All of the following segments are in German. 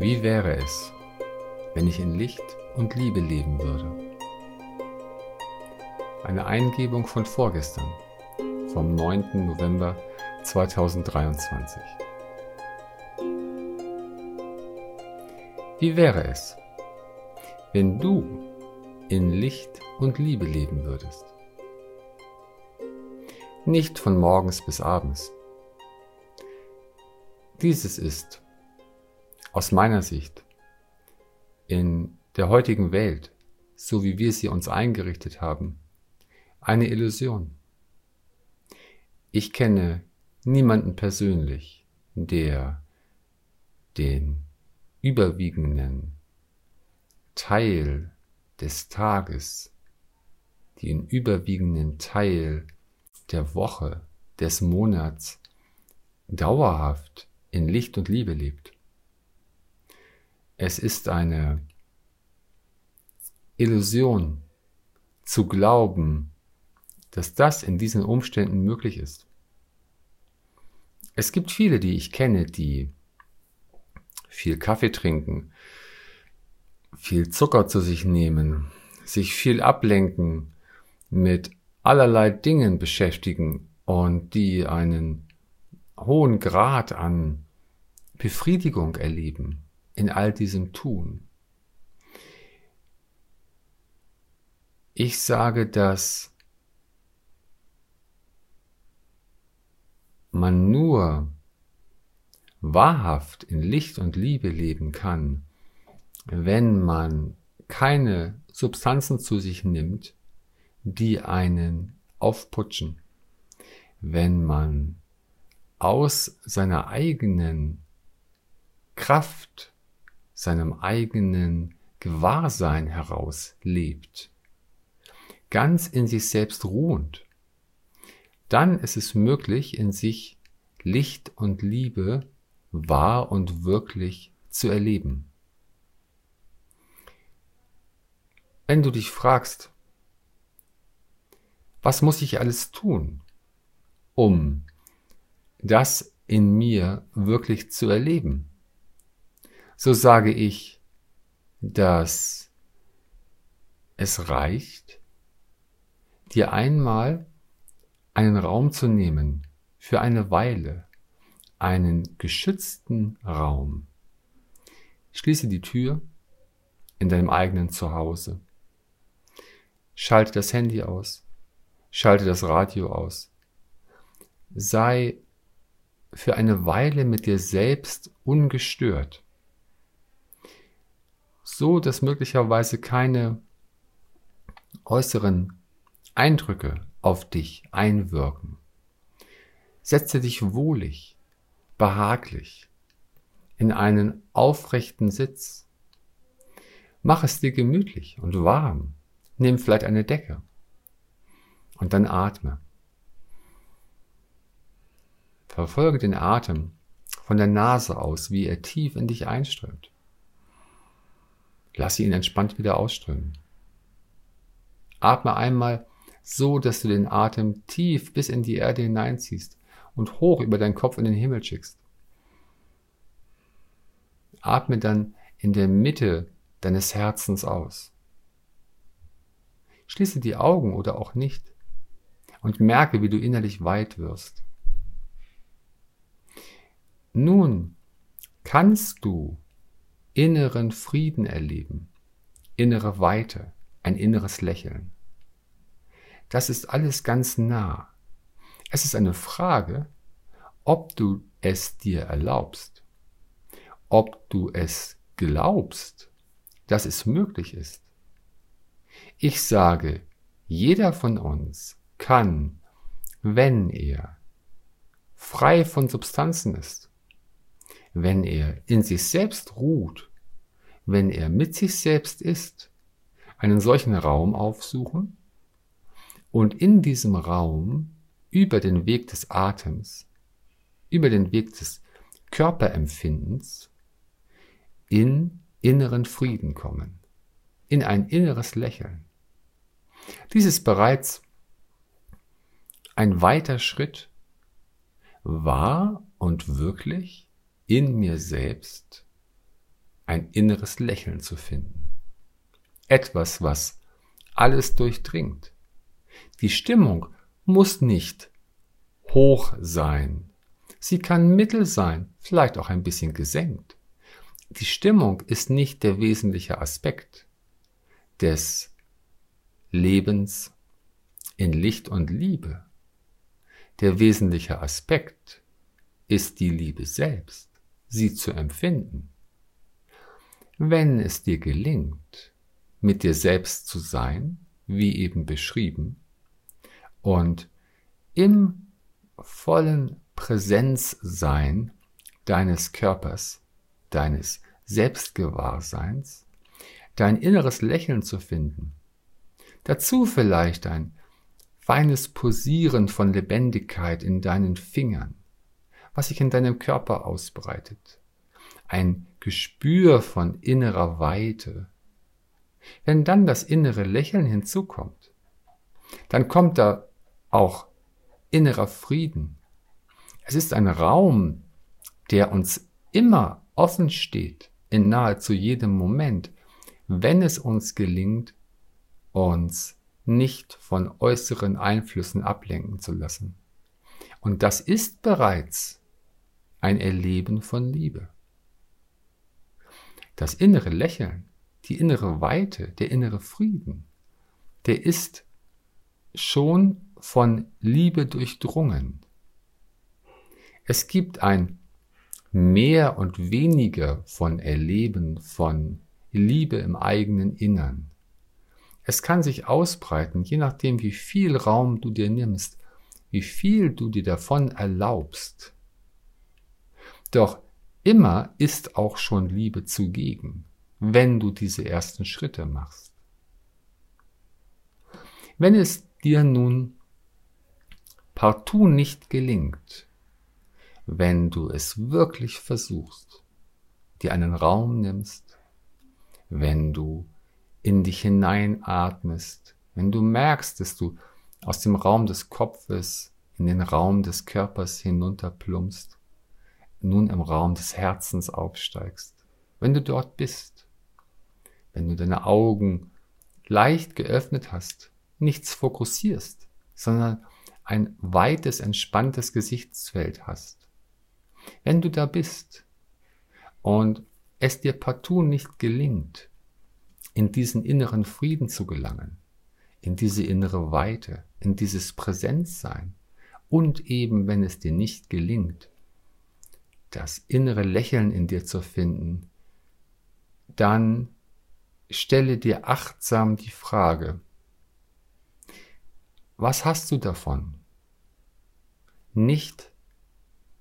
Wie wäre es, wenn ich in Licht und Liebe leben würde? Eine Eingebung von vorgestern, vom 9. November 2023. Wie wäre es, wenn du in Licht und Liebe leben würdest? Nicht von morgens bis abends. Dieses ist aus meiner Sicht in der heutigen Welt, so wie wir sie uns eingerichtet haben, eine Illusion. Ich kenne niemanden persönlich, der den überwiegenden Teil des Tages, den überwiegenden Teil der Woche, des Monats dauerhaft in Licht und Liebe lebt. Es ist eine Illusion zu glauben, dass das in diesen Umständen möglich ist. Es gibt viele, die ich kenne, die viel Kaffee trinken, viel Zucker zu sich nehmen, sich viel ablenken, mit allerlei Dingen beschäftigen und die einen hohen Grad an Befriedigung erleben in all diesem Tun. Ich sage, dass man nur wahrhaft in Licht und Liebe leben kann, wenn man keine Substanzen zu sich nimmt, die einen aufputschen, wenn man aus seiner eigenen Kraft seinem eigenen Gewahrsein heraus lebt, ganz in sich selbst ruhend, dann ist es möglich, in sich Licht und Liebe wahr und wirklich zu erleben. Wenn du dich fragst, was muss ich alles tun, um das in mir wirklich zu erleben? So sage ich, dass es reicht, dir einmal einen Raum zu nehmen für eine Weile, einen geschützten Raum. Schließe die Tür in deinem eigenen Zuhause. Schalte das Handy aus. Schalte das Radio aus. Sei für eine Weile mit dir selbst ungestört so dass möglicherweise keine äußeren Eindrücke auf dich einwirken. Setze dich wohlig, behaglich in einen aufrechten Sitz. Mach es dir gemütlich und warm. Nimm vielleicht eine Decke und dann atme. Verfolge den Atem von der Nase aus, wie er tief in dich einströmt. Lasse ihn entspannt wieder ausströmen. Atme einmal so, dass du den Atem tief bis in die Erde hineinziehst und hoch über deinen Kopf in den Himmel schickst. Atme dann in der Mitte deines Herzens aus. Schließe die Augen oder auch nicht und merke, wie du innerlich weit wirst. Nun kannst du inneren Frieden erleben, innere Weite, ein inneres Lächeln. Das ist alles ganz nah. Es ist eine Frage, ob du es dir erlaubst, ob du es glaubst, dass es möglich ist. Ich sage, jeder von uns kann, wenn er frei von Substanzen ist, wenn er in sich selbst ruht, wenn er mit sich selbst ist, einen solchen Raum aufsuchen und in diesem Raum über den Weg des Atems, über den Weg des Körperempfindens in inneren Frieden kommen, in ein inneres Lächeln. Dies ist bereits ein weiter Schritt, wahr und wirklich in mir selbst ein inneres Lächeln zu finden. Etwas, was alles durchdringt. Die Stimmung muss nicht hoch sein. Sie kann mittel sein, vielleicht auch ein bisschen gesenkt. Die Stimmung ist nicht der wesentliche Aspekt des Lebens in Licht und Liebe. Der wesentliche Aspekt ist die Liebe selbst, sie zu empfinden. Wenn es dir gelingt, mit dir selbst zu sein, wie eben beschrieben, und im vollen Präsenzsein deines Körpers, deines Selbstgewahrseins, dein inneres Lächeln zu finden, dazu vielleicht ein feines Posieren von Lebendigkeit in deinen Fingern, was sich in deinem Körper ausbreitet, ein Gespür von innerer Weite. Wenn dann das innere Lächeln hinzukommt, dann kommt da auch innerer Frieden. Es ist ein Raum, der uns immer offen steht, in nahezu jedem Moment, wenn es uns gelingt, uns nicht von äußeren Einflüssen ablenken zu lassen. Und das ist bereits ein Erleben von Liebe. Das innere Lächeln, die innere Weite, der innere Frieden, der ist schon von Liebe durchdrungen. Es gibt ein mehr und weniger von Erleben von Liebe im eigenen Innern. Es kann sich ausbreiten, je nachdem, wie viel Raum du dir nimmst, wie viel du dir davon erlaubst. Doch immer ist auch schon Liebe zugegen, wenn du diese ersten Schritte machst. Wenn es dir nun partout nicht gelingt, wenn du es wirklich versuchst, dir einen Raum nimmst, wenn du in dich hineinatmest, wenn du merkst, dass du aus dem Raum des Kopfes in den Raum des Körpers hinunterplumpst, nun im Raum des Herzens aufsteigst, wenn du dort bist, wenn du deine Augen leicht geöffnet hast, nichts fokussierst, sondern ein weites, entspanntes Gesichtsfeld hast. Wenn du da bist und es dir partout nicht gelingt, in diesen inneren Frieden zu gelangen, in diese innere Weite, in dieses Präsenzsein und eben, wenn es dir nicht gelingt, das innere Lächeln in dir zu finden, dann stelle dir achtsam die Frage, was hast du davon? nicht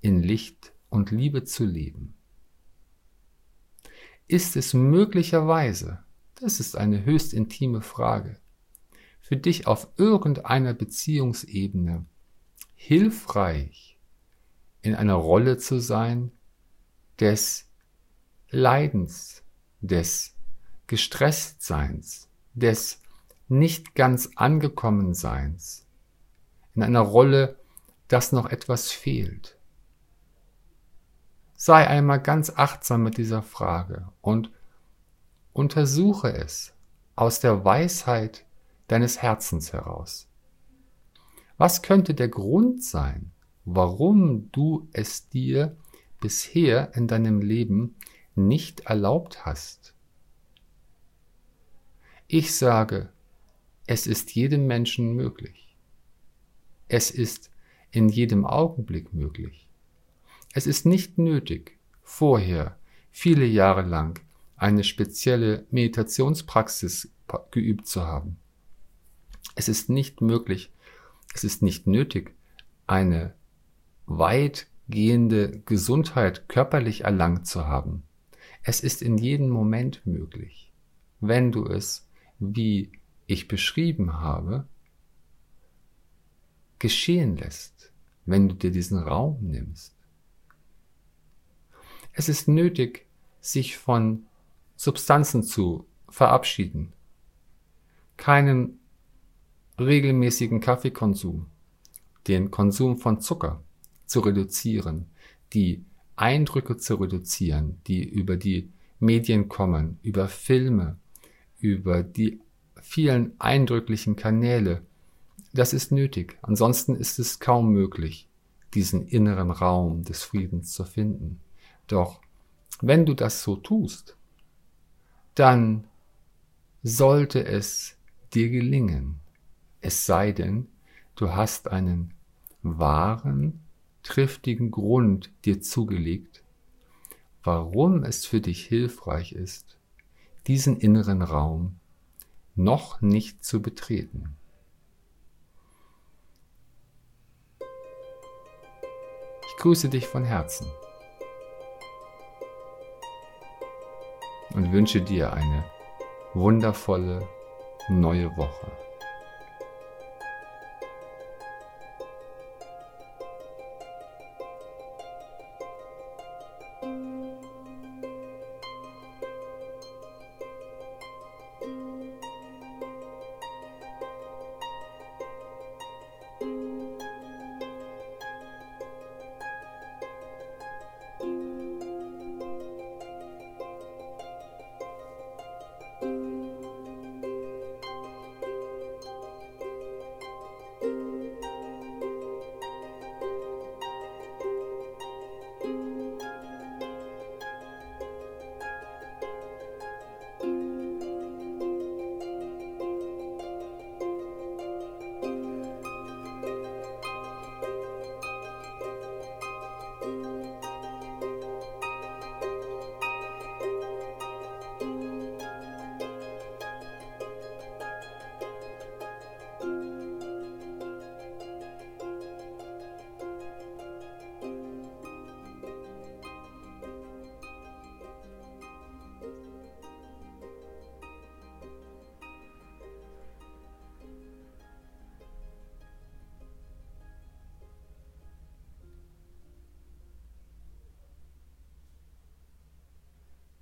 in Licht und Liebe zu leben? Ist es möglicherweise, das ist eine höchst intime Frage, für dich auf irgendeiner Beziehungsebene hilfreich, in einer Rolle zu sein des Leidens, des Gestresstseins, des nicht ganz angekommen Seins, in einer Rolle dass noch etwas fehlt. Sei einmal ganz achtsam mit dieser Frage und untersuche es aus der Weisheit deines Herzens heraus. Was könnte der Grund sein, warum du es dir bisher in deinem Leben nicht erlaubt hast? Ich sage, es ist jedem Menschen möglich. Es ist in jedem Augenblick möglich. Es ist nicht nötig, vorher viele Jahre lang eine spezielle Meditationspraxis geübt zu haben. Es ist nicht möglich, es ist nicht nötig, eine weitgehende Gesundheit körperlich erlangt zu haben. Es ist in jedem Moment möglich, wenn du es, wie ich beschrieben habe, geschehen lässt, wenn du dir diesen Raum nimmst. Es ist nötig, sich von Substanzen zu verabschieden, keinen regelmäßigen Kaffeekonsum, den Konsum von Zucker zu reduzieren, die Eindrücke zu reduzieren, die über die Medien kommen, über Filme, über die vielen eindrücklichen Kanäle, das ist nötig. Ansonsten ist es kaum möglich, diesen inneren Raum des Friedens zu finden. Doch wenn du das so tust, dann sollte es dir gelingen. Es sei denn, du hast einen wahren, triftigen Grund dir zugelegt, warum es für dich hilfreich ist, diesen inneren Raum noch nicht zu betreten. Ich grüße dich von Herzen und wünsche dir eine wundervolle neue Woche.